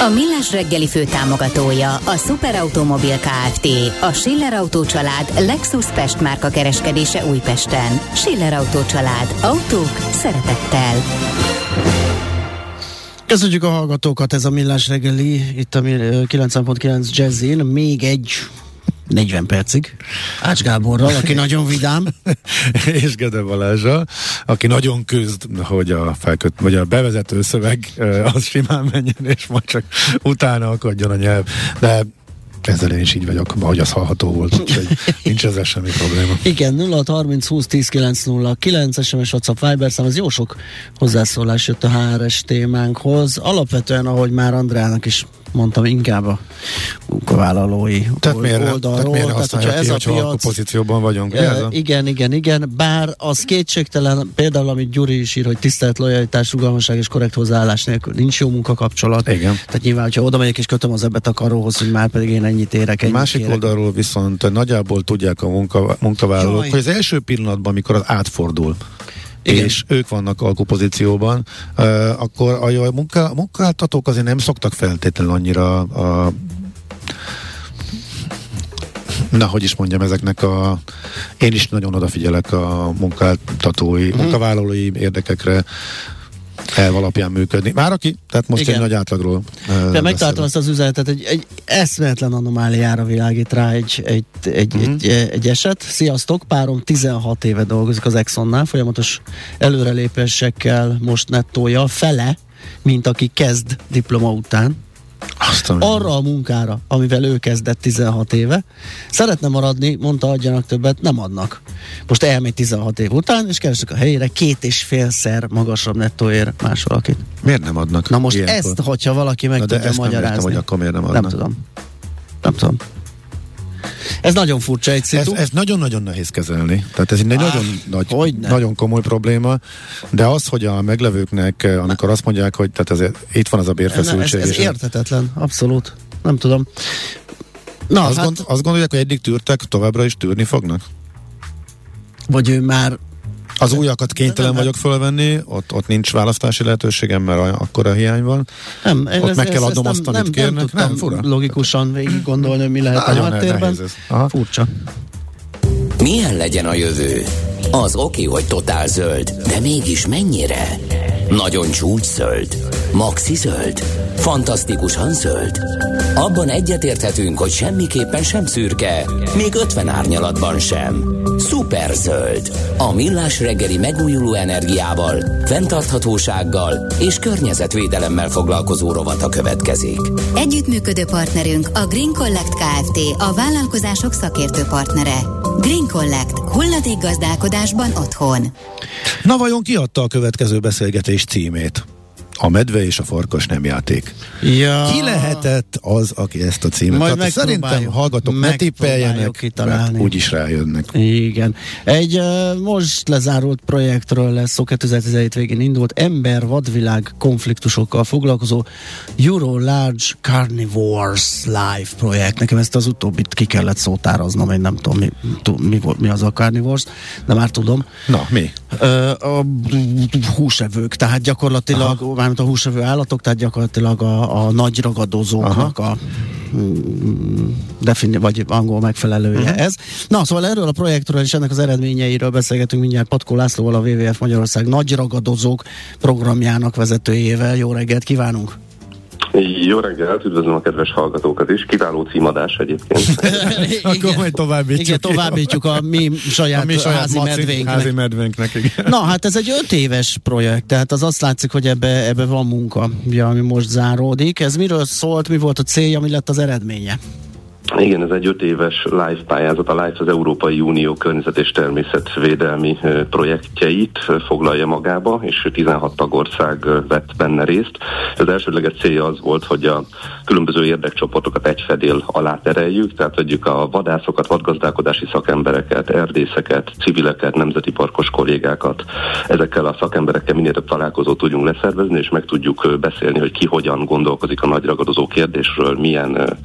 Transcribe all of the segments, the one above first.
A Millás reggeli fő támogatója a Superautomobil KFT, a Schiller Auto család Lexus Pest márka kereskedése Újpesten. Schiller Auto család. Autók szeretettel. Köszönjük a hallgatókat, ez a Millás reggeli, itt a 90.9 Jazzin, még egy 40 percig. Ács Gáborral, aki nagyon vidám. és Gede Balázsa, aki nagyon küzd, hogy a felköt, vagy a bevezető szöveg az simán menjen, és majd csak utána akadjon a nyelv. De ezzel én is így vagyok, ahogy az hallható volt, úgyhogy nincs ezzel semmi probléma. Igen, 0 30 20 10 9 0 9 SMS WhatsApp Viber szám, ez jó sok hozzászólás jött a HRS témánkhoz. Alapvetően, ahogy már Andrának is mondtam, inkább a munkavállalói tehát miért, oldalról. Tehát miért tehát, hogyha ez ki, a piac, pozícióban vagyunk? E, igen, igen, igen. Bár az kétségtelen, például amit Gyuri is ír, hogy tisztelt lojalitás, rugalmasság és korrekt hozzáállás nélkül nincs jó munkakapcsolat. Igen. Tehát nyilván, hogyha oda megyek és kötöm az ebbet akaróhoz, hogy már pedig én ennyit érek. Ennyit Másik kérek. oldalról viszont nagyjából tudják a munka, munkavállalók, Jaj. hogy az első pillanatban, amikor az átfordul, igen. és ők vannak alkupozícióban, uh, akkor a, a munka, munkáltatók azért nem szoktak feltétlenül annyira a na, hogy is mondjam, ezeknek a én is nagyon odafigyelek a munkáltatói, uh-huh. munkavállalói érdekekre, elv alapján működni. Már aki, tehát most Igen. egy nagy átlagról. De megtaláltam ezt az üzenetet, egy, egy eszméletlen anomáliára világít rá egy, egy, egy, uh-huh. egy, egy eset. Sziasztok, párom 16 éve dolgozik az Exxonnál, folyamatos előrelépésekkel most nettója fele, mint aki kezd diploma után aztán arra a munkára, amivel ő kezdett 16 éve. Szeretne maradni, mondta, adjanak többet, nem adnak. Most elmegy 16 év után, és keresek a helyére két és félszer magasabb nettóér más valakit. Miért nem adnak? Na most ilyenkor? ezt, hogyha valaki meg Na tudja magyarázni. Nem értem, hogy akkor miért nem adnak. Nem tudom. Nem tudom. Ez nagyon furcsa egy Ez, ez nagyon-nagyon nehéz kezelni. Tehát ez egy ah, nagyon, nagy, nagyon komoly probléma, de az, hogy a meglevőknek, eh, amikor azt mondják, hogy tehát ez, itt van az a bérfeszültség. Ez, ez értetetlen, abszolút. Nem tudom. Na, azt, hát... gond, azt gondolják, hogy eddig tűrtek, továbbra is tűrni fognak? Vagy ő már az újakat kénytelen vagyok fölvenni, ott, ott nincs választási lehetőségem, mert akkor a hiány van. Nem, ott ez, meg kell adnom azt, nem, amit kérnek. Nem, nem fura. logikusan végig gondolni, mi lehet a háttérben. Furcsa. Milyen legyen a jövő? Az oké, hogy totál zöld, de mégis mennyire? Nagyon csúcs zöld? Maxi zöld? Fantasztikusan zöld? Abban egyetérthetünk, hogy semmiképpen sem szürke, még 50 árnyalatban sem. Szuper zöld. A millás reggeli megújuló energiával, fenntarthatósággal és környezetvédelemmel foglalkozó rovata következik. Együttműködő partnerünk a Green Collect Kft. A vállalkozások szakértő partnere. Green Collect. Hulladék gazdálkodásban otthon. Na vajon kiadta a következő beszélgetés címét? A medve és a farkas nem játék. Ja. Ki lehetett az, aki ezt a címet Majd hát Szerintem hallgatok, ne tippeljenek, mert úgyis rájönnek. Igen. Egy uh, most lezárult projektről lesz szó, 2017 végén indult ember vadvilág konfliktusokkal foglalkozó Euro Large Carnivores Live projekt. Nekem ezt az utóbbit ki kellett szótároznom, én nem tudom, mi, mi, mi az a Carnivores, de már tudom. Na, mi? A húsevők, tehát gyakorlatilag Aha mármint a húsevő állatok, tehát gyakorlatilag a, a nagy ragadozóknak Aha. a mm, defini, vagy angol megfelelője uh-huh. ez. Na, szóval erről a projektről és ennek az eredményeiről beszélgetünk mindjárt Patkó Lászlóval, a WWF Magyarország nagy ragadozók programjának vezetőjével. Jó reggelt kívánunk! Jó reggelt, üdvözlöm a kedves hallgatókat is. Kiváló címadás egyébként. Akkor majd továbbítjuk. Igen, továbbítjuk a mi saját, a mi saját házi, maci, medvénknek. házi medvénknek. Igen. Na, hát ez egy öt éves projekt, tehát az azt látszik, hogy ebbe, ebbe van munka, ugye, ami most záródik. Ez miről szólt, mi volt a célja, mi lett az eredménye? Igen, ez egy öt éves LIFE pályázat. A LIFE az Európai Unió környezet és természetvédelmi projektjeit foglalja magába, és 16 tagország vett benne részt. Az elsődleges célja az volt, hogy a különböző érdekcsoportokat egy fedél alá tereljük, tehát vegyük a vadászokat, vadgazdálkodási szakembereket, erdészeket, civileket, nemzeti parkos kollégákat. Ezekkel a szakemberekkel minél több találkozót tudjunk leszervezni, és meg tudjuk beszélni, hogy ki hogyan gondolkozik a nagyragadozó kérdésről, milyen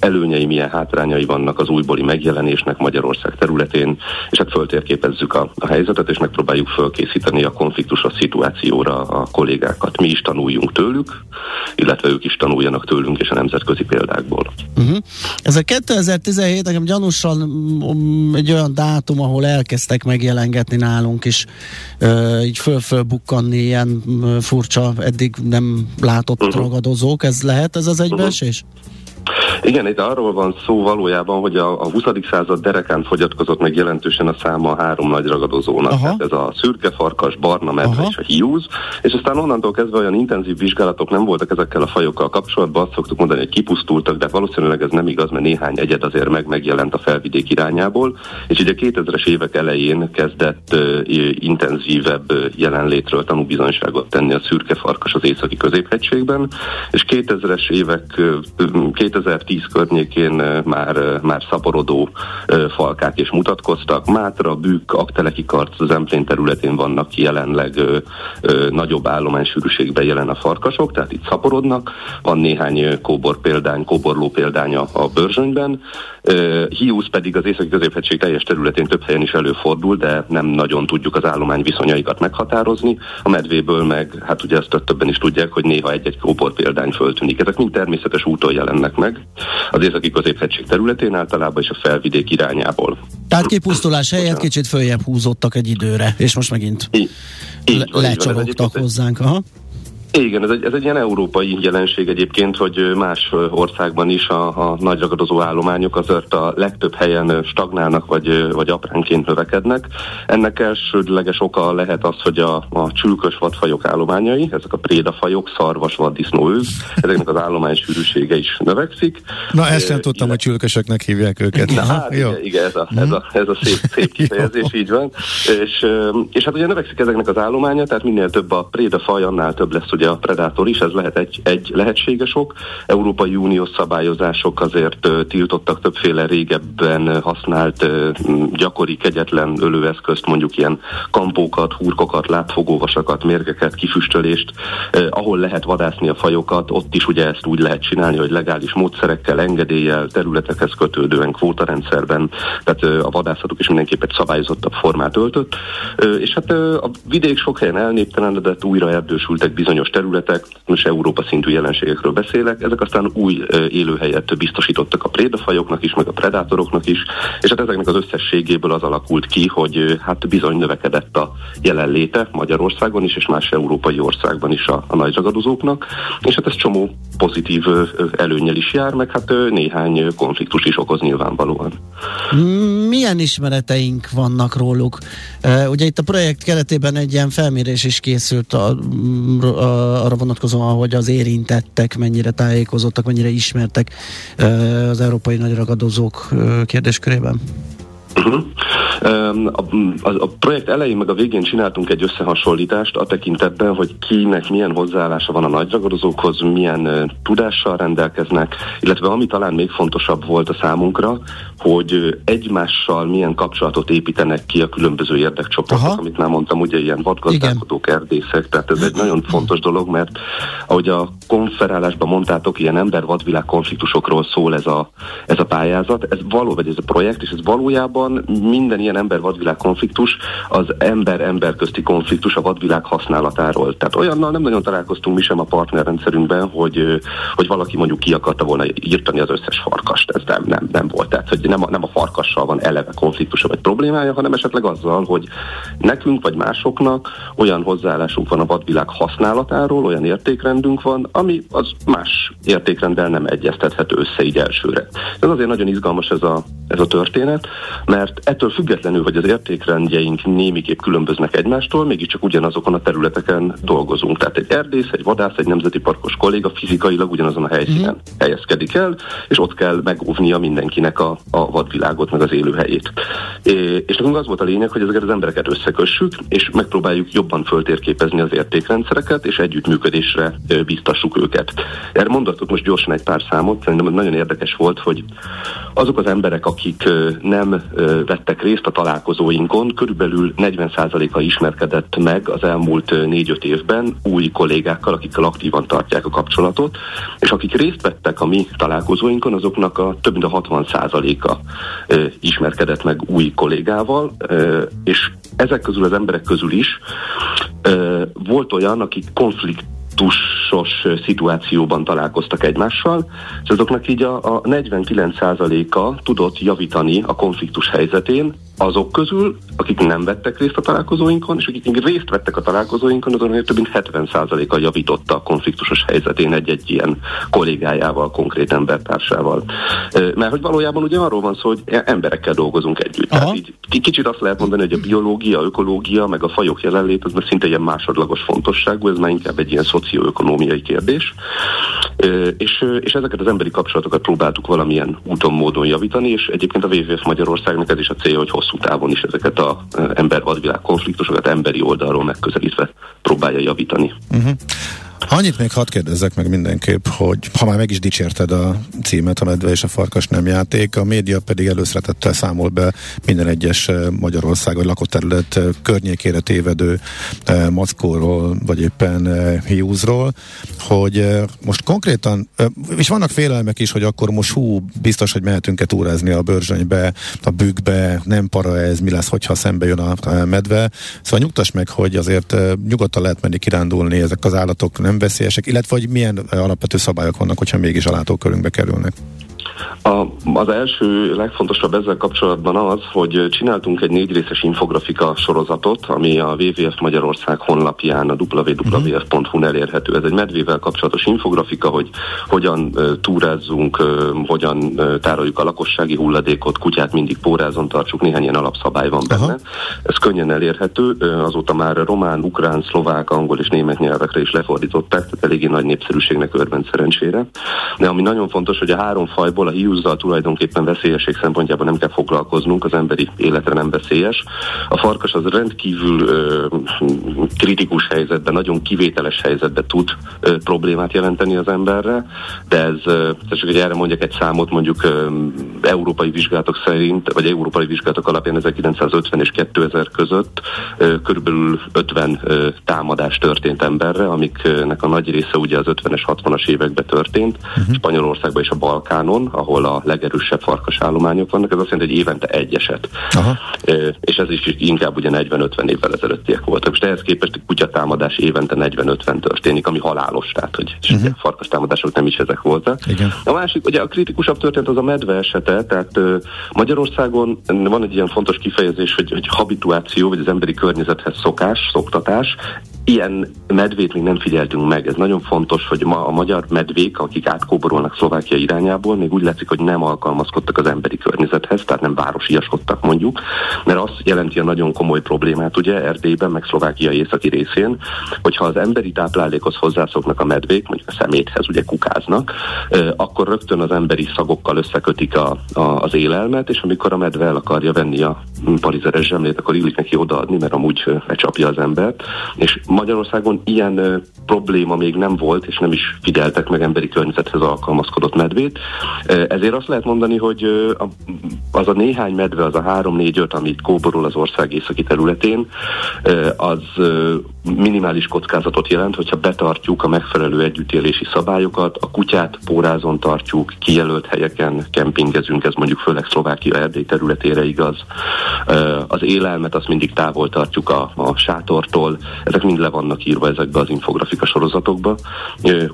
előnyei, milyen hátrányai vannak az újbóli megjelenésnek Magyarország területén, és hát föltérképezzük a, a helyzetet, és megpróbáljuk fölkészíteni a konfliktusos szituációra a kollégákat. Mi is tanuljunk tőlük, illetve ők is tanuljanak tőlünk és a nemzetközi példákból. Uh-huh. Ez a 2017 nekem gyanúsan um, egy olyan dátum, ahol elkezdtek megjelengetni nálunk is, uh, így föl-fölbukkanni ilyen uh, furcsa, eddig nem látott uh-huh. ragadozók. Ez lehet ez az egybeesés? Uh-huh. Igen, itt arról van szó valójában, hogy a, a 20. század derekán fogyatkozott meg jelentősen a száma a három nagy ragadozónak. Aha. Tehát ez a szürke farkas, barna medve Aha. és a hiúz, és aztán onnantól kezdve olyan intenzív vizsgálatok nem voltak ezekkel a fajokkal kapcsolatban, azt szoktuk mondani, hogy kipusztultak, de valószínűleg ez nem igaz, mert néhány egyed azért meg megjelent a felvidék irányából, és ugye 2000-es évek elején kezdett uh, intenzívebb jelenlétről tanúbizonyságot tenni a szürke farkas az északi középhegységben, és 2000-es évek, uh, 2010 környékén már, már szaporodó falkák is mutatkoztak. Mátra, Bükk, Akteleki karc az Emplén területén vannak jelenleg nagyobb állománysűrűségben jelen a farkasok, tehát itt szaporodnak. Van néhány kóbor példány, kóborló példánya a Börzsönyben. Hiúz pedig az északi középhegység teljes területén több helyen is előfordul, de nem nagyon tudjuk az állomány viszonyaikat meghatározni. A medvéből meg, hát ugye ezt többen is tudják, hogy néha egy-egy kóbor példány föltűnik. Ezek mind természetes úton jelennek meg az északi középhegység területén általában és a felvidék irányából. Tehát kipusztulás helyett kicsit följebb húzottak egy időre, és most megint így, így le- lecsorogtak hozzánk. Aha. Igen, ez egy, ez egy ilyen európai jelenség egyébként, hogy más országban is a, a nagy ragadozó állományok azért a legtöbb helyen stagnálnak, vagy, vagy apránként növekednek. Ennek elsődleges oka lehet az, hogy a, a csülkös vadfajok állományai, ezek a prédafajok, szarvas, vaddisznó, őz, ezeknek az állomány sűrűsége is növekszik. Na, ezt sem tudtam, hogy csülkösöknek hívják őket. Na, hát, Jó. Igen, igen, ez a, ez a, ez a szép, szép kifejezés, így van. És, és hát ugye növekszik ezeknek az állománya, tehát minél több a prédafaj, annál több lesz ugye a predátor is, ez lehet egy, egy lehetséges ok. Európai Uniós szabályozások azért tiltottak többféle régebben használt gyakori kegyetlen ölőeszközt, mondjuk ilyen kampókat, hurkokat, lábfogóvasakat, mérgeket, kifüstölést, ahol lehet vadászni a fajokat, ott is ugye ezt úgy lehet csinálni, hogy legális módszerekkel, engedéllyel, területekhez kötődően, kvótarendszerben, tehát a vadászatuk is mindenképp egy szabályozottabb formát öltött. És hát a vidék sok helyen elnéptelenedett, újra erdősültek bizonyos területek, most Európa szintű jelenségekről beszélek, ezek aztán új élőhelyet biztosítottak a prédafajoknak is, meg a predátoroknak is, és hát ezeknek az összességéből az alakult ki, hogy hát bizony növekedett a jelenléte Magyarországon is, és más európai országban is a, a nagy és hát ez csomó pozitív előnyel is jár, meg hát néhány konfliktus is okoz nyilvánvalóan. Milyen ismereteink vannak róluk? Ugye itt a projekt keretében egy ilyen felmérés is készült a, a arra vonatkozóan, hogy az érintettek mennyire tájékozottak, mennyire ismertek az európai nagyragadozók kérdéskörében? Uh-huh. A, a, a projekt elején meg a végén csináltunk egy összehasonlítást a tekintetben, hogy kinek milyen hozzáállása van a nagyragadozókhoz, milyen tudással rendelkeznek, illetve ami talán még fontosabb volt a számunkra, hogy egymással milyen kapcsolatot építenek ki a különböző érdekcsoportok, Aha. amit már mondtam, ugye ilyen vadgazdálkodók, erdészek, tehát ez egy nagyon fontos dolog, mert ahogy a konferálásban mondtátok, ilyen ember-vadvilág konfliktusokról szól ez a, ez a pályázat, ez való, vagy ez a projekt, és ez valójában minden ilyen ember-vadvilág konfliktus az ember-ember közti konfliktus a vadvilág használatáról. Tehát olyannal nem nagyon találkoztunk mi sem a partnerrendszerünkben, hogy, hogy valaki mondjuk ki akarta volna írtani az összes farkast. Ez nem, nem, nem volt. Tehát, hogy nem a, nem a farkassal van eleve konfliktusa vagy problémája, hanem esetleg azzal, hogy nekünk vagy másoknak olyan hozzáállásunk van a vadvilág használatáról, olyan értékrendünk van, ami az más értékrenddel nem egyeztethető össze így elsőre. Ez azért nagyon izgalmas ez a, ez a történet, mert ettől függetlenül függetlenül, hogy az értékrendjeink némiképp különböznek egymástól, mégiscsak ugyanazokon a területeken dolgozunk. Tehát egy erdész, egy vadász, egy nemzeti parkos kolléga fizikailag ugyanazon a helyszínen mm. helyezkedik el, és ott kell megóvnia mindenkinek a, a vadvilágot, meg az élőhelyét. É, és nekünk az volt a lényeg, hogy ezeket az embereket összekössük, és megpróbáljuk jobban föltérképezni az értékrendszereket, és együttműködésre biztassuk őket. Erre mondatok most gyorsan egy pár számot, szerintem nagyon érdekes volt, hogy azok az emberek, akik nem vettek részt a találkozóinkon, körülbelül 40%-a ismerkedett meg az elmúlt 4-5 évben új kollégákkal, akikkel aktívan tartják a kapcsolatot, és akik részt vettek a mi találkozóinkon, azoknak a több mint a 60%-a ismerkedett meg új kollégával, és ezek közül az emberek közül is volt olyan, akik konflikt konfliktusos szituációban találkoztak egymással, és azoknak így a, a 49%-a tudott javítani a konfliktus helyzetén, azok közül, akik nem vettek részt a találkozóinkon, és akik részt vettek a találkozóinkon, azon több mint 70%-a javította a konfliktusos helyzetén egy-egy ilyen kollégájával, konkrét embertársával. Mert hogy valójában ugye arról van szó, hogy e- emberekkel dolgozunk együtt. Tehát így kicsit azt lehet mondani, hogy a biológia, ökológia, meg a fajok jelenlét, az szinte ilyen másodlagos fontosságú, ez már inkább egy ilyen szocioökonómiai kérdés. És, és ezeket az emberi kapcsolatokat próbáltuk valamilyen úton, módon javítani, és egyébként a WWF Magyarországnak ez is a célja, hogy hosszú távon is ezeket a ember-vadvilág konfliktusokat emberi oldalról megközelítve próbálja javítani. Uh-huh. Annyit még hadd kérdezzek meg mindenképp, hogy ha már meg is dicsérted a címet, a medve és a farkas nem játék, a média pedig előszeretettel számol be minden egyes eh, Magyarország vagy lakott terület eh, környékére tévedő eh, mackóról, vagy éppen hiúzról, hogy most konkrétan, és vannak félelmek is, hogy akkor most hú, biztos, hogy mehetünk-e túrázni a bőrzsönybe, a bükkbe, nem para ez, mi lesz, hogyha szembe jön a medve. Szóval nyugtass meg, hogy azért nyugodtan lehet menni kirándulni, ezek az állatok nem veszélyesek, illetve hogy milyen alapvető szabályok vannak, hogyha mégis a látókörünkbe kerülnek? A, az első legfontosabb ezzel kapcsolatban az, hogy csináltunk egy négy részes infografika sorozatot, ami a WWF Magyarország honlapján, a www.hu-n elérhető. Ez egy medvével kapcsolatos infografika, hogy hogyan túrázzunk, hogyan tároljuk a lakossági hulladékot, kutyát mindig pórázon tartsuk, néhány ilyen alapszabály van benne. Aha. Ez könnyen elérhető, azóta már román, ukrán, szlovák, angol és német nyelvekre is lefordították, tehát eléggé nagy népszerűségnek örvend szerencsére. De ami nagyon fontos, hogy a három fajból a hiúzzal tulajdonképpen veszélyesség szempontjából nem kell foglalkoznunk, az emberi életre nem veszélyes. A farkas az rendkívül ö, kritikus helyzetben, nagyon kivételes helyzetben tud ö, problémát jelenteni az emberre, de ez, ö, csak hogy erre mondjak egy számot, mondjuk ö, európai vizsgálatok szerint, vagy európai vizsgálatok alapján 1950 és 2000 között ö, körülbelül 50 ö, támadás történt emberre, amiknek a nagy része ugye az 50-es, 60-as években történt, uh-huh. Spanyolországban és a Balkánon, ahol a legerősebb farkas állományok vannak, ez azt jelenti, hogy évente egy eset. Aha. És ez is inkább ugye 40-50 évvel ezelőttiek voltak. Most ehhez képest a kutyatámadás évente 40-50 történik, ami halálos, tehát hogy uh-huh. farkas támadások nem is ezek voltak. Igen. A másik, ugye a kritikusabb történt az a medve esete, tehát Magyarországon van egy ilyen fontos kifejezés, hogy, hogy habituáció, vagy az emberi környezethez szokás, szoktatás, Ilyen medvét még nem figyeltünk meg. Ez nagyon fontos, hogy ma a magyar medvék, akik átkóborolnak Szlovákia irányából, még úgy látszik, hogy nem alkalmazkodtak az emberi környezethez, tehát nem városiaskodtak mondjuk, mert azt jelenti a nagyon komoly problémát ugye Erdélyben, meg Szlovákia északi részén, hogyha az emberi táplálékhoz hozzászoknak a medvék, mondjuk a szeméthez ugye kukáznak, akkor rögtön az emberi szagokkal összekötik a, a, az élelmet, és amikor a medve el akarja venni a palizeres zsemlét, akkor illik neki odaadni, mert amúgy lecsapja az embert, és Magyarországon ilyen probléma még nem volt, és nem is figyeltek meg emberi környezethez alkalmazkodott medvét. Ezért azt lehet mondani, hogy az a néhány medve, az a három-négy-öt, amit kóborol az ország északi területén, az minimális kockázatot jelent, hogyha betartjuk a megfelelő együttélési szabályokat, a kutyát pórázon tartjuk, kijelölt helyeken kempingezünk, ez mondjuk főleg Szlovákia Erdély területére igaz. Az élelmet azt mindig távol tartjuk a, a sátortól, ezek mind le vannak írva ezekbe az infografika sorozatokba,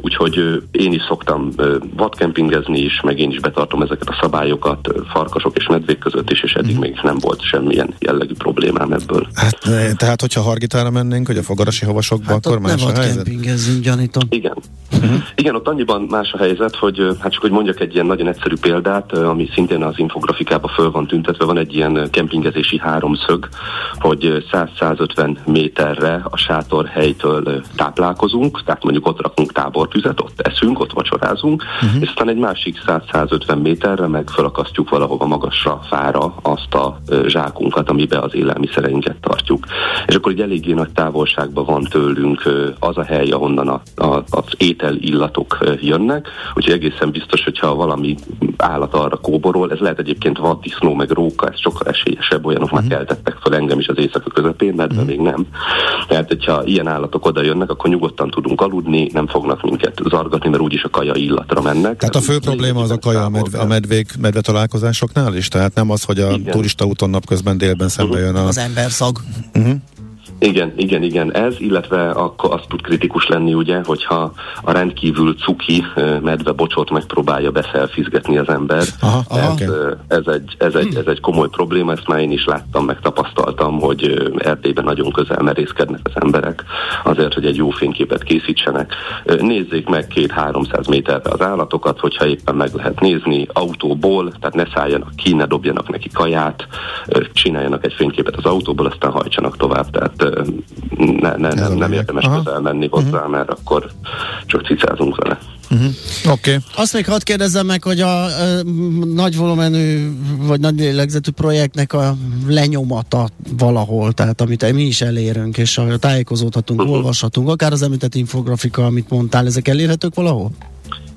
úgyhogy én is szoktam vadkempingezni is, meg én is betartom ezeket a szabályokat farkasok és medvék között is, és eddig mm. még nem volt semmilyen jellegű problémám ebből. Hát, tehát, hogyha Hargitára mennénk, hogy a fogarasi havasokban, hát akkor más a helyzet? gyanítom. Igen. Uh-huh. Igen, ott annyiban más a helyzet, hogy hát csak hogy mondjak egy ilyen nagyon egyszerű példát, ami szintén az infografikába föl van tüntetve, van egy ilyen kempingezési háromszög, hogy 100-150 méterre a sátor helytől táplálkozunk, tehát mondjuk ott rakunk tábortüzet, ott eszünk, ott vacsorázunk, uh-huh. és aztán egy másik 100-150 méterre meg felakasztjuk valahova magasra fára azt a zsákunkat, amiben az élelmiszereinket tartjuk. És akkor egy eléggé nagy távolságban van tőlünk az a hely, ahonnan a, a, az étel illatok jönnek, úgyhogy egészen biztos, hogyha valami állat arra kóborol, ez lehet egyébként vaddisznó, meg róka, ez sokkal esélyesebb, olyanok uh-huh. már mhm. keltettek fel engem is az éjszaka közepén, medve uh-huh. még nem. Tehát, hogyha ilyen állatok oda jönnek, akkor nyugodtan tudunk aludni, nem fognak minket zargatni, mert úgyis a kaja illatra mennek. Tehát a fő probléma az a kaja a, medve, a medvék, medve találkozásoknál is? Tehát nem az, hogy a Igen. turista úton napközben délben szembe jön a... Az ember szag. Uh-huh. Igen, igen, igen, ez, illetve akkor az tud kritikus lenni, ugye, hogyha a rendkívül cuki medve bocsot megpróbálja beszelfizgetni az ember. Aha, aha, ez, okay. ez, egy, ez, egy, ez egy komoly probléma, ezt már én is láttam, megtapasztaltam, hogy Erdélyben nagyon közel merészkednek az emberek azért, hogy egy jó fényképet készítsenek. Nézzék meg két-háromszáz méterre az állatokat, hogyha éppen meg lehet nézni autóból, tehát ne szálljanak ki, ne dobjanak neki kaját, csináljanak egy fényképet az autóból, aztán hajtsanak tovább. Tehát ne, ne, nem, nem érdemes Aha. közel menni hozzá, uh-huh. mert akkor csak cicázunk vele. Uh-huh. Oké. Okay. Azt még hadd kérdezzem meg, hogy a, a nagy volumenű vagy nagy lélegzetű projektnek a lenyomata valahol, tehát amit mi is elérünk, és a tájékozódhatunk, uh-huh. olvashatunk, akár az említett infografika, amit mondtál, ezek elérhetők valahol?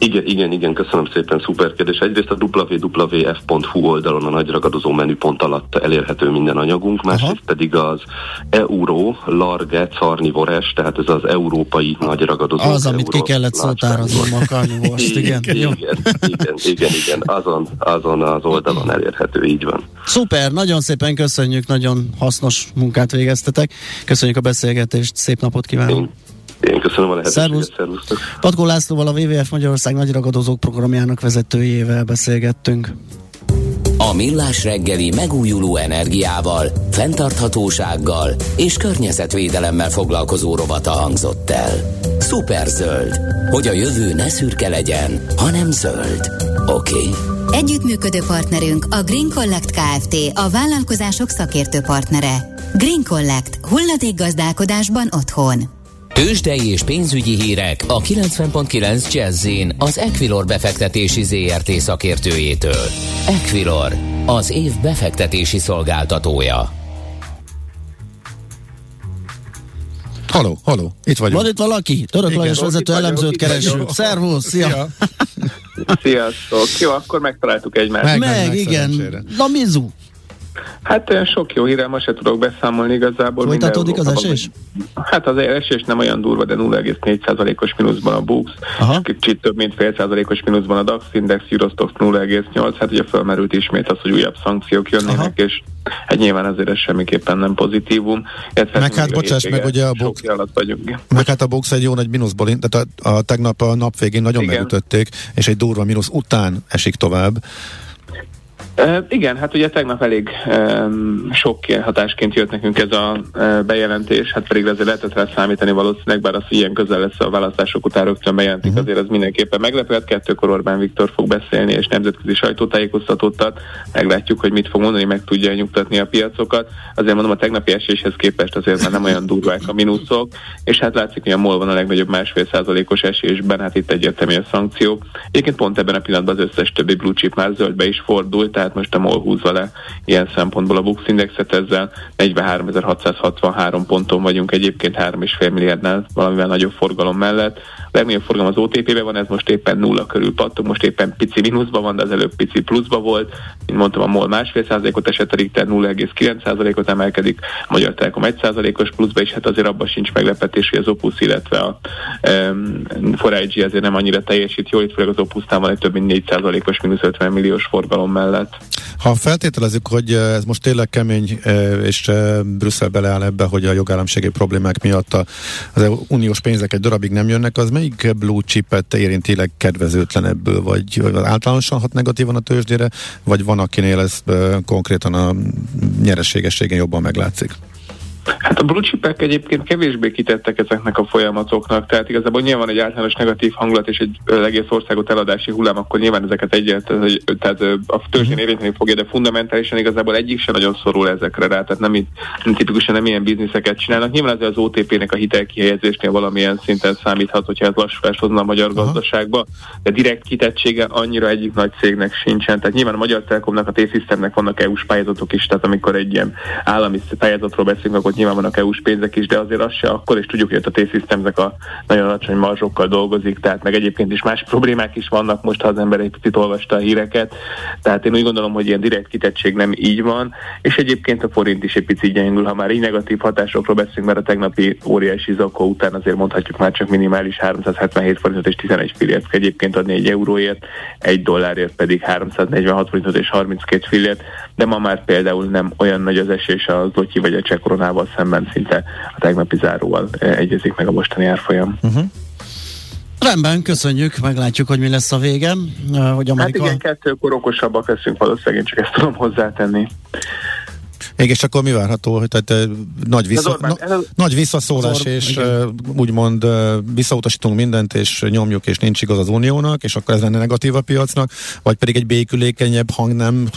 Igen, igen, igen, köszönöm szépen, szuper kérdés. Egyrészt a www.f.hu oldalon a nagy ragadozó menüpont alatt elérhető minden anyagunk, másrészt Aha. pedig az Euro Large Carnivores, tehát ez az európai nagy ragadozó. Az, amit ki kellett szótárazni a carnivores igen. Igen, igen, igen, igen, igen, azon, azon az oldalon elérhető, így van. Szuper, nagyon szépen köszönjük, nagyon hasznos munkát végeztetek. Köszönjük a beszélgetést, szép napot kívánok! Én. Én köszönöm a lehetőséget, szervusztok. Patkó Lászlóval a WWF Magyarország nagy ragadozók programjának vezetőjével beszélgettünk. A Millás reggeli megújuló energiával, fenntarthatósággal és környezetvédelemmel foglalkozó rovata hangzott el. zöld, hogy a jövő ne szürke legyen, hanem zöld. Oké? Okay? Együttműködő partnerünk a Green Collect Kft. a vállalkozások szakértő partnere. Green Collect. gazdálkodásban otthon. Tőzsdei és pénzügyi hírek a 90.9 jazz az Equilor befektetési ZRT szakértőjétől. Equilor, az év befektetési szolgáltatója. Haló, haló, itt vagyunk. Van itt valaki? Török Lajos vezető elemzőt keresünk. Szervusz, szia! Sziasztok! Jó, akkor megtaláltuk egymást. Meg, meg, meg igen. Na, Mizu! Hát olyan sok jó hírem, most se tudok beszámolni igazából. Folytatódik az esés? Hát az esés nem olyan durva, de 0,4%-os mínuszban a Bux, Aha. kicsit több mint fél százalékos mínuszban a DAX Index, Eurostox 0,8, hát ugye felmerült ismét az, hogy újabb szankciók jönnének, Aha. és hát nyilván azért ez semmiképpen nem pozitívum. meg hát bocsáss meg, ugye a Bux, alatt vagyunk. meg hát a Bux egy jó nagy mínuszból, tehát a, a tegnap a nap végén nagyon Igen. megütötték, és egy durva mínusz után esik tovább. Igen, hát ugye tegnap elég um, sok hatásként jött nekünk ez a uh, bejelentés, hát pedig azért lehetett rá számítani valószínűleg, bár az, hogy ilyen közel lesz a választások után rögtön bejelentik, uh-huh. azért ez mindenképpen meglepett. Kettőkor Orbán Viktor fog beszélni, és nemzetközi sajtótájékoztatót ad. Meglátjuk, hogy mit fog mondani, meg tudja nyugtatni a piacokat. Azért mondom, a tegnapi eséshez képest azért már nem olyan durvák a mínuszok, és hát látszik, hogy a MOL van a legnagyobb másfél százalékos esésben, hát itt egyértelmű a szankció. Egyébként pont ebben a pillanatban az összes többi blue chip már zöldbe is fordult, tehát most a MOL húzva le ilyen szempontból a Bux Indexet, ezzel 43.663 ponton vagyunk egyébként 3,5 milliárdnál valamivel nagyobb forgalom mellett legnagyobb forgalom az OTP-ben van, ez most éppen nulla körül pattog, most éppen pici mínuszban van, de az előbb pici pluszba volt. Mint mondtam, a MOL másfél százalékot esett, a Richter 0,9 százalékot emelkedik, a Magyar Telekom 1 százalékos pluszba, és hát azért abban sincs meglepetés, hogy az Opus, illetve a um, Forage azért nem annyira teljesít jól, itt főleg az Opusnál van egy több mint 4 százalékos mínusz 50 milliós forgalom mellett. Ha feltételezzük, hogy ez most tényleg kemény, és Brüsszel beleáll ebbe, hogy a jogállamisági problémák miatt az uniós pénzek egy darabig nem jönnek, az melyik blue chipet érintileg kedvezőtlen ebből, vagy, vagy általánosan hat negatívan a tőzsdére, vagy van akinél ez konkrétan a nyereségességen jobban meglátszik? Hát a blue chipek egyébként kevésbé kitettek ezeknek a folyamatoknak, tehát igazából nyilván egy általános negatív hangulat és egy egész országot eladási hullám, akkor nyilván ezeket egyet, tehát a tőzsdén mhm. érinteni fogja, de fundamentálisan igazából egyik sem nagyon szorul ezekre rá, tehát nem, nem tipikusan nem ilyen bizniszeket csinálnak. Nyilván azért az OTP-nek a hitelkihelyezésnél valamilyen szinten számíthat, hogyha ez lassulást hozna a magyar Aha. gazdaságba, de direkt kitettsége annyira egyik nagy cégnek sincsen. Tehát nyilván a Magyar Telekomnak, a T-Systemnek vannak EU-s pályázatok is, tehát amikor egy ilyen állami pályázatról beszélünk, akkor nyilván vannak EU-s pénzek is, de azért az se akkor, és tudjuk, hogy a T-Systemnek a nagyon alacsony marzsokkal dolgozik, tehát meg egyébként is más problémák is vannak most, ha az ember egy picit olvasta a híreket. Tehát én úgy gondolom, hogy ilyen direkt kitettség nem így van, és egyébként a forint is egy picit gyengül, ha már így negatív hatásokról beszélünk, mert a tegnapi óriási zakó után azért mondhatjuk már csak minimális 377 forintot és 11 fillért egyébként adni egy euróért, egy dollárért pedig 346 forintot és 32 fillért, de ma már például nem olyan nagy az esés az Lotyi vagy a Cseh koronával szemben szinte a tegnapi záróval eh, egyezik meg a mostani árfolyam. Uh-huh. Rendben, köszönjük, meglátjuk, hogy mi lesz a vége. Hogy Amerika... Hát igen, kettőkor okosabbak leszünk valószínűleg, én csak ezt tudom hozzátenni. És akkor mi várható, hogy tehát nagy, vissza, Orbán, na, ez nagy visszaszólás, Orbán, és igen. úgymond visszautasítunk mindent, és nyomjuk, és nincs igaz az uniónak, és akkor ez lenne negatív a piacnak, vagy pedig egy békülékenyebb hang nem,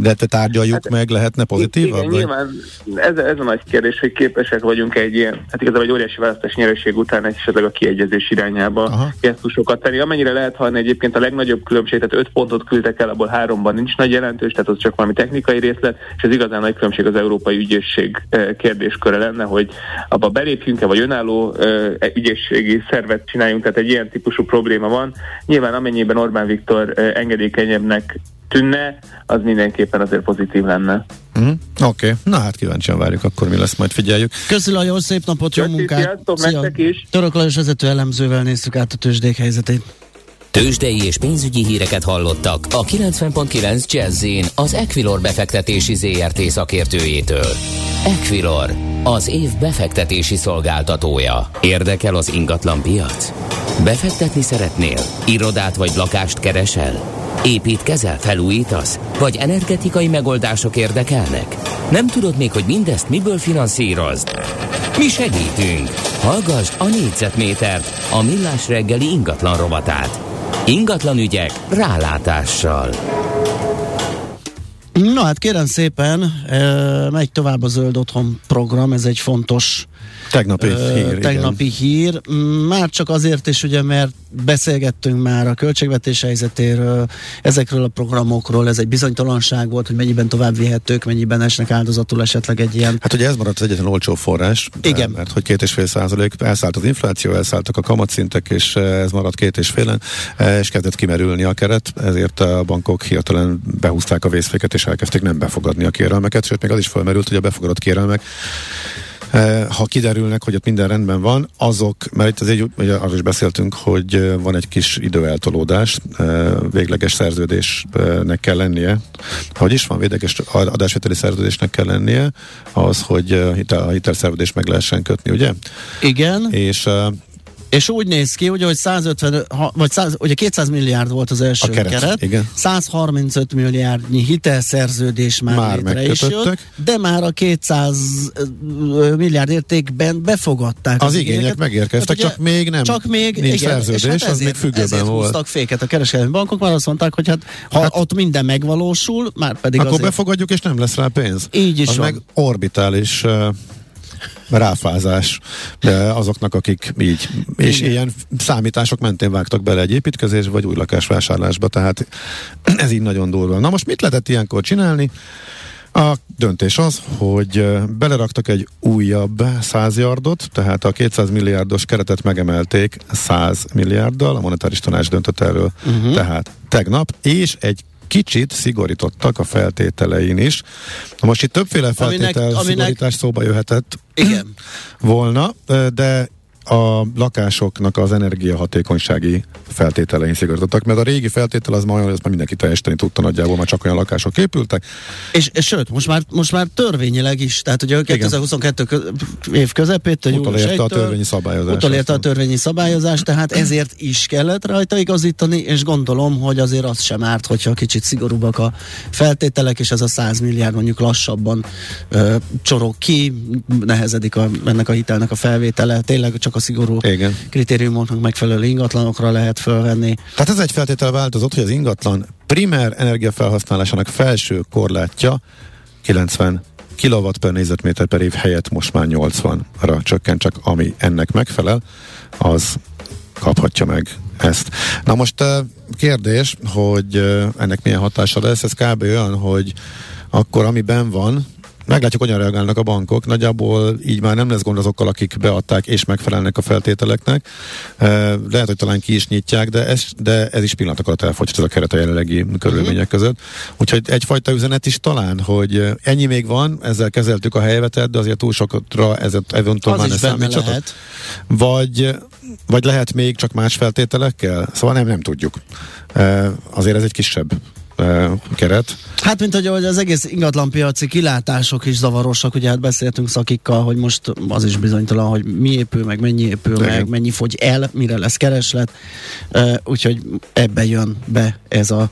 de tárgyaljuk hát, meg, lehetne pozitív? Igen, vagy? nyilván ez, ez a nagy kérdés, hogy képesek vagyunk egy ilyen, hát igazából egy óriási választás nyereség után esetleg a kiegyezés irányába gesztusokat tenni. Amennyire lehet hallani egyébként a legnagyobb különbség, tehát öt pontot küldtek el, abból háromban nincs nagy jelentős, tehát az csak valami technikai részlet, és ez igazán nagy különbség az Európai Ügyészség eh, kérdésköre lenne, hogy abba belépjünk-e, vagy önálló eh, ügyészségi szervet csináljunk, tehát egy ilyen típusú probléma van. Nyilván amennyiben Orbán Viktor eh, engedékenyebbnek tűnne, az mindenképpen azért pozitív lenne. Mm, Oké, okay. na hát kíváncsian várjuk, akkor mi lesz, majd figyeljük. Köszönöm, jó szép napot, jó munkát! Sziasztok, Szia. is! Török Lajos vezető elemzővel néztük át a tőzsdék helyzetét. Tőzsdei és pénzügyi híreket hallottak a 90.9 jazz az Equilor befektetési ZRT szakértőjétől. Equilor, az év befektetési szolgáltatója. Érdekel az ingatlan piac? Befektetni szeretnél? Irodát vagy lakást keresel? Építkezel, felújítasz? Vagy energetikai megoldások érdekelnek? Nem tudod még, hogy mindezt miből finanszírozd? Mi segítünk! Hallgassd a négyzetmétert, a millás reggeli ingatlan rovatát. Ingatlan ügyek rálátással. Na hát kérem szépen, megy tovább a Zöld Otthon program, ez egy fontos Tegnapi hír. Tegnapi igen. hír. Már csak azért is, ugye, mert beszélgettünk már a költségvetés helyzetéről, ezekről a programokról, ez egy bizonytalanság volt, hogy mennyiben tovább vihetők, mennyiben esnek áldozatul esetleg egy ilyen. Hát ugye ez maradt az egyetlen olcsó forrás. Igen. Mert hogy két és fél százalék, elszállt az infláció, elszálltak a kamatszintek, és ez maradt két és félen, és kezdett kimerülni a keret, ezért a bankok hirtelen behúzták a vészféket, és elkezdték nem befogadni a kérelmeket, sőt még az is felmerült, hogy a befogadott kérelmek Eh, ha kiderülnek, hogy ott minden rendben van, azok, mert itt azért ugye arról is beszéltünk, hogy eh, van egy kis időeltolódás, eh, végleges szerződésnek kell lennie. Hogy is van, végleges adásvételi szerződésnek kell lennie, az, hogy a hitelszerződést meg lehessen kötni, ugye? Igen. És és úgy néz ki, ugye, hogy 150, vagy 100, ugye 200 milliárd volt az első a keret, keret igen. 135 milliárdnyi hitelszerződés már, már létre is jött, de már a 200 milliárd értékben befogadták az, az igények. megérkeztek, hát, csak még nem csak még, nincs igen, szerződés, hát ezért, az még függőben ezért volt. féket a kereskedelmi bankok, mert azt mondták, hogy hát ha hát, ott minden megvalósul, már pedig Akkor azért... befogadjuk, és nem lesz rá pénz. Így is az van. meg orbitális ráfázás azoknak, akik így, és Igen. ilyen számítások mentén vágtak bele egy építkezés vagy új lakásvásárlásba, tehát ez így nagyon durva. Na most mit lehetett ilyenkor csinálni? A döntés az, hogy beleraktak egy újabb 100 yardot, tehát a 200 milliárdos keretet megemelték 100 milliárddal, a monetáris tanács döntött erről uh-huh. tehát tegnap, és egy kicsit szigorítottak a feltételein is. Na most itt többféle feltétel aminek, szigorítás aminek, szóba jöhetett igen. volna, de a lakásoknak az energiahatékonysági feltételein szigorítottak, mert a régi feltétel az ma olyan, hogy ezt már mindenki teljesíteni tudta nagyjából, már csak olyan lakások épültek. És, és sőt, most már, most már törvényileg is, tehát ugye 2022 kö, év közepétől utolérte a törvényi szabályozás. Utolérte a törvényi szabályozás, tehát ezért is kellett rajta igazítani, és gondolom, hogy azért az sem árt, hogyha kicsit szigorúbbak a feltételek, és ez a 100 milliárd mondjuk lassabban ö, csorog ki, nehezedik a, ennek a hitelnek a felvétele, tényleg csak a szigorú Igen. kritériumoknak megfelelő ingatlanokra lehet fölvenni. Tehát ez egy feltétel változott, hogy az ingatlan primer energiafelhasználásának felső korlátja 90 kilowatt per négyzetméter per év helyett most már 80-ra csökkent, csak ami ennek megfelel, az kaphatja meg ezt. Na most kérdés, hogy ennek milyen hatása lesz, ez kb. olyan, hogy akkor amiben van, Meglátjuk, hogyan reagálnak a bankok. Nagyjából így már nem lesz gond azokkal, akik beadták és megfelelnek a feltételeknek. Lehet, hogy talán ki is nyitják, de ez, de ez is pillanatok alatt elfogyott ez a keret a jelenlegi körülmények között. Úgyhogy egyfajta üzenet is talán, hogy ennyi még van, ezzel kezeltük a helyvetet, de azért túl sokra ez eventuál már ne számítsatok. Vagy, vagy lehet még csak más feltételekkel? Szóval nem, nem tudjuk. Azért ez egy kisebb keret. Hát, mint hogy, az egész ingatlanpiaci kilátások is zavarosak, ugye hát beszéltünk szakikkal, hogy most az is bizonytalan, hogy mi épül, meg mennyi épül, De meg mennyi fogy el, mire lesz kereslet, uh, úgyhogy ebbe jön be ez a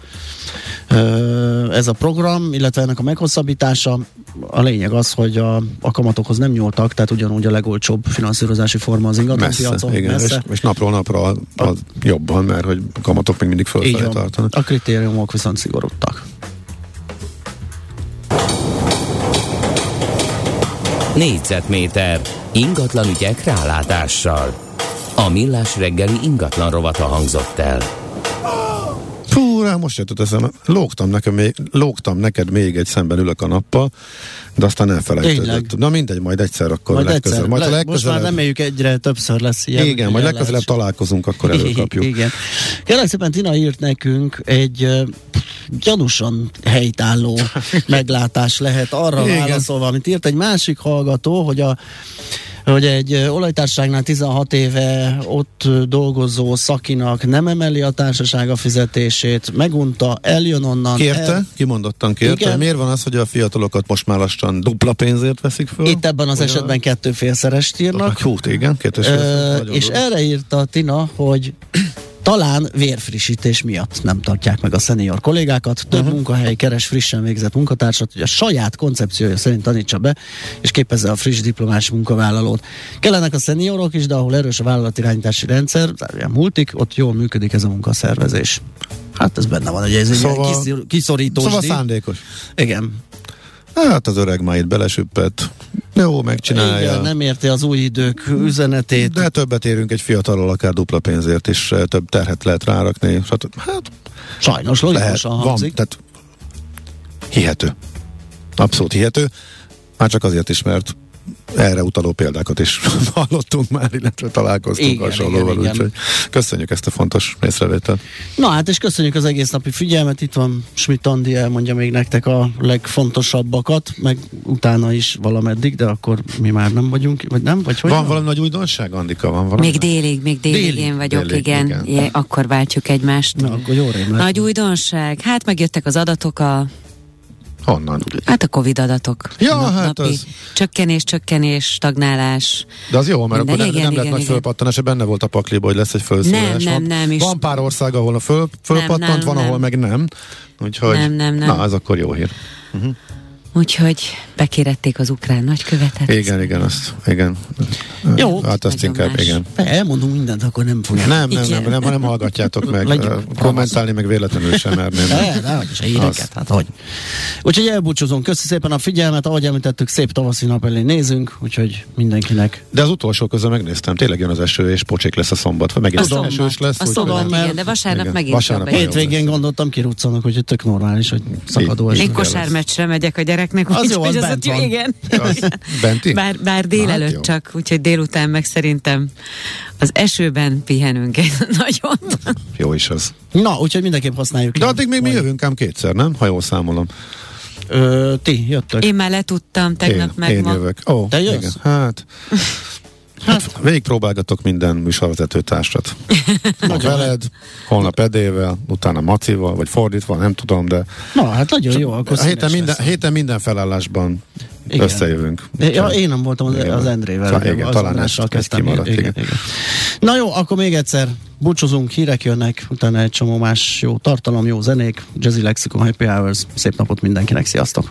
uh, ez a program, illetve ennek a meghosszabbítása. A lényeg az, hogy a, a kamatokhoz nem nyúltak, tehát ugyanúgy a legolcsóbb finanszírozási forma az ingatlanpiacon. Igen, messze. És, és napról napra a, a, jobban, mert hogy kamatok még mindig fölfelé tartanak. A kritériumok viszont szigorodtak. Négyzetméter ingatlan ügyek rálátással. A millás reggeli ingatlan rovata hangzott el. Rá most jutott eszembe. Lógtam, nekem még, lógtam neked még egy szemben ülök a nappal, de aztán elfelejtettem. Na mindegy, majd egyszer akkor majd legközelebb. Egyszer. Majd Le, most már reméljük egyre többször lesz ilyen. Igen, majd legközelebb találkozunk, akkor előkapjuk. Igen. Kérlek szépen Tina írt nekünk egy uh, gyanúsan helytálló meglátás lehet arra Igen. válaszolva, amit írt egy másik hallgató, hogy a hogy egy olajtársaságnál 16 éve ott dolgozó szakinak nem emeli a társasága fizetését, megunta, eljön onnan. Kérte? El... Kimondottan kérte. Igen. Miért van az, hogy a fiatalokat most már lassan dupla pénzért veszik föl? Itt ebben az Olyan? esetben kettőfélszerest írnak. Hú, igen, kettős Ö, És erre írta Tina, hogy talán vérfrissítés miatt nem tartják meg a szenior kollégákat. Több uh-huh. munkahely keres frissen végzett munkatársat, hogy a saját koncepciója szerint tanítsa be, és képezze a friss diplomás munkavállalót. Kellenek a szeniorok is, de ahol erős a vállalatirányítási rendszer, ilyen multik, ott jól működik ez a munkaszervezés. Hát ez benne van, hogy ez szóval, egy kiszorítós. Szóval szándékos. Igen. Hát az öreg már itt belesüppett. Jó, megcsinálja. Igen, nem érti az új idők üzenetét. De többet érünk egy fiatalról, akár dupla pénzért is eh, több terhet lehet rárakni. Hát, Sajnos logikusan lehet, van, tehát hihető. Abszolút hihető. Már csak azért is, mert erre utaló példákat is hallottunk már, illetve találkoztunk igen, hasonlóval, igen, úgyhogy köszönjük ezt a fontos észrevételt. Na hát, és köszönjük az egész napi figyelmet, itt van Schmidt Andi, elmondja még nektek a legfontosabbakat, meg utána is valameddig, de akkor mi már nem vagyunk, vagy nem? Vagy hogy van, van valami nagy újdonság, Andika? Van valami? Még délig, még délig, délig én vagyok, délig, igen. igen. igen. akkor váltjuk egymást. Na, akkor jó Nagy újdonság, hát megjöttek az adatok a Honnan? Hát a Covid adatok. Ja, nap, hát napi az... Csökkenés, csökkenés, stagnálás. De az jó, mert akkor igen, nem, nem igen, lett nagy fölpattanás, benne volt a pakliba, hogy lesz egy felszólás. Nem, nem, nem. Van pár ország, ahol a föl, fölpattant, nem, nem, van, ahol nem. meg nem. Úgyhogy, nem, nem, nem. na, ez akkor jó hír. Uh-huh. Úgyhogy bekérették az ukrán nagykövetet. Igen, igen, azt, igen. Jó. Hát azt inkább, más. igen. Elmondunk mindent, akkor nem fogják. Nem, nem, nem, nem, nem, nem hallgatjátok meg. Legyünk, kommentálni meg véletlenül sem merném. De, de, is a híreket, hát hogy. Úgyhogy elbúcsúzunk. Köszi szépen a figyelmet, ahogy említettük, szép tavaszi nap elé nézünk, úgyhogy mindenkinek. De az utolsó közben megnéztem, tényleg jön az eső, és pocsék lesz a szombat. Megint a szombat. esős lesz. A szombat, igen, de vasárnap igen. megint vasárnap Hétvégén gondoltam, kiruccanak, hogy tök normális, hogy szakadó eső. Én kosármeccsre megyek a gyereknek, az jó, az bent van. Igen. Az benti? Bár, bár délelőtt hát csak, úgyhogy délután meg szerintem az esőben pihenünk egy nagyon. Jó is az. Na, úgyhogy mindenképp használjuk. De addig még mi jövünk ám kétszer, nem? Ha jól számolom. Ö, ti jöttök. Én már letudtam tegnap én, meg én ma. jövök. Ó, Te jössz? Igen. Hát... Hát végigpróbálgatok minden műsorvezető társat. Ma veled, holnap Edével, utána Macival, vagy fordítva, nem tudom, de... Na, hát nagyon jó, akkor a héten minden, héten minden felállásban igen. összejövünk. Ja, én nem voltam az, az Endrével. Szóval, igen, talán ezt, kezdtem. Kimaradt, igen, igen. igen. Na jó, akkor még egyszer búcsúzunk, hírek jönnek, utána egy csomó más jó tartalom, jó zenék, Jazzy Lexicon, Happy Hours, szép napot mindenkinek, sziasztok!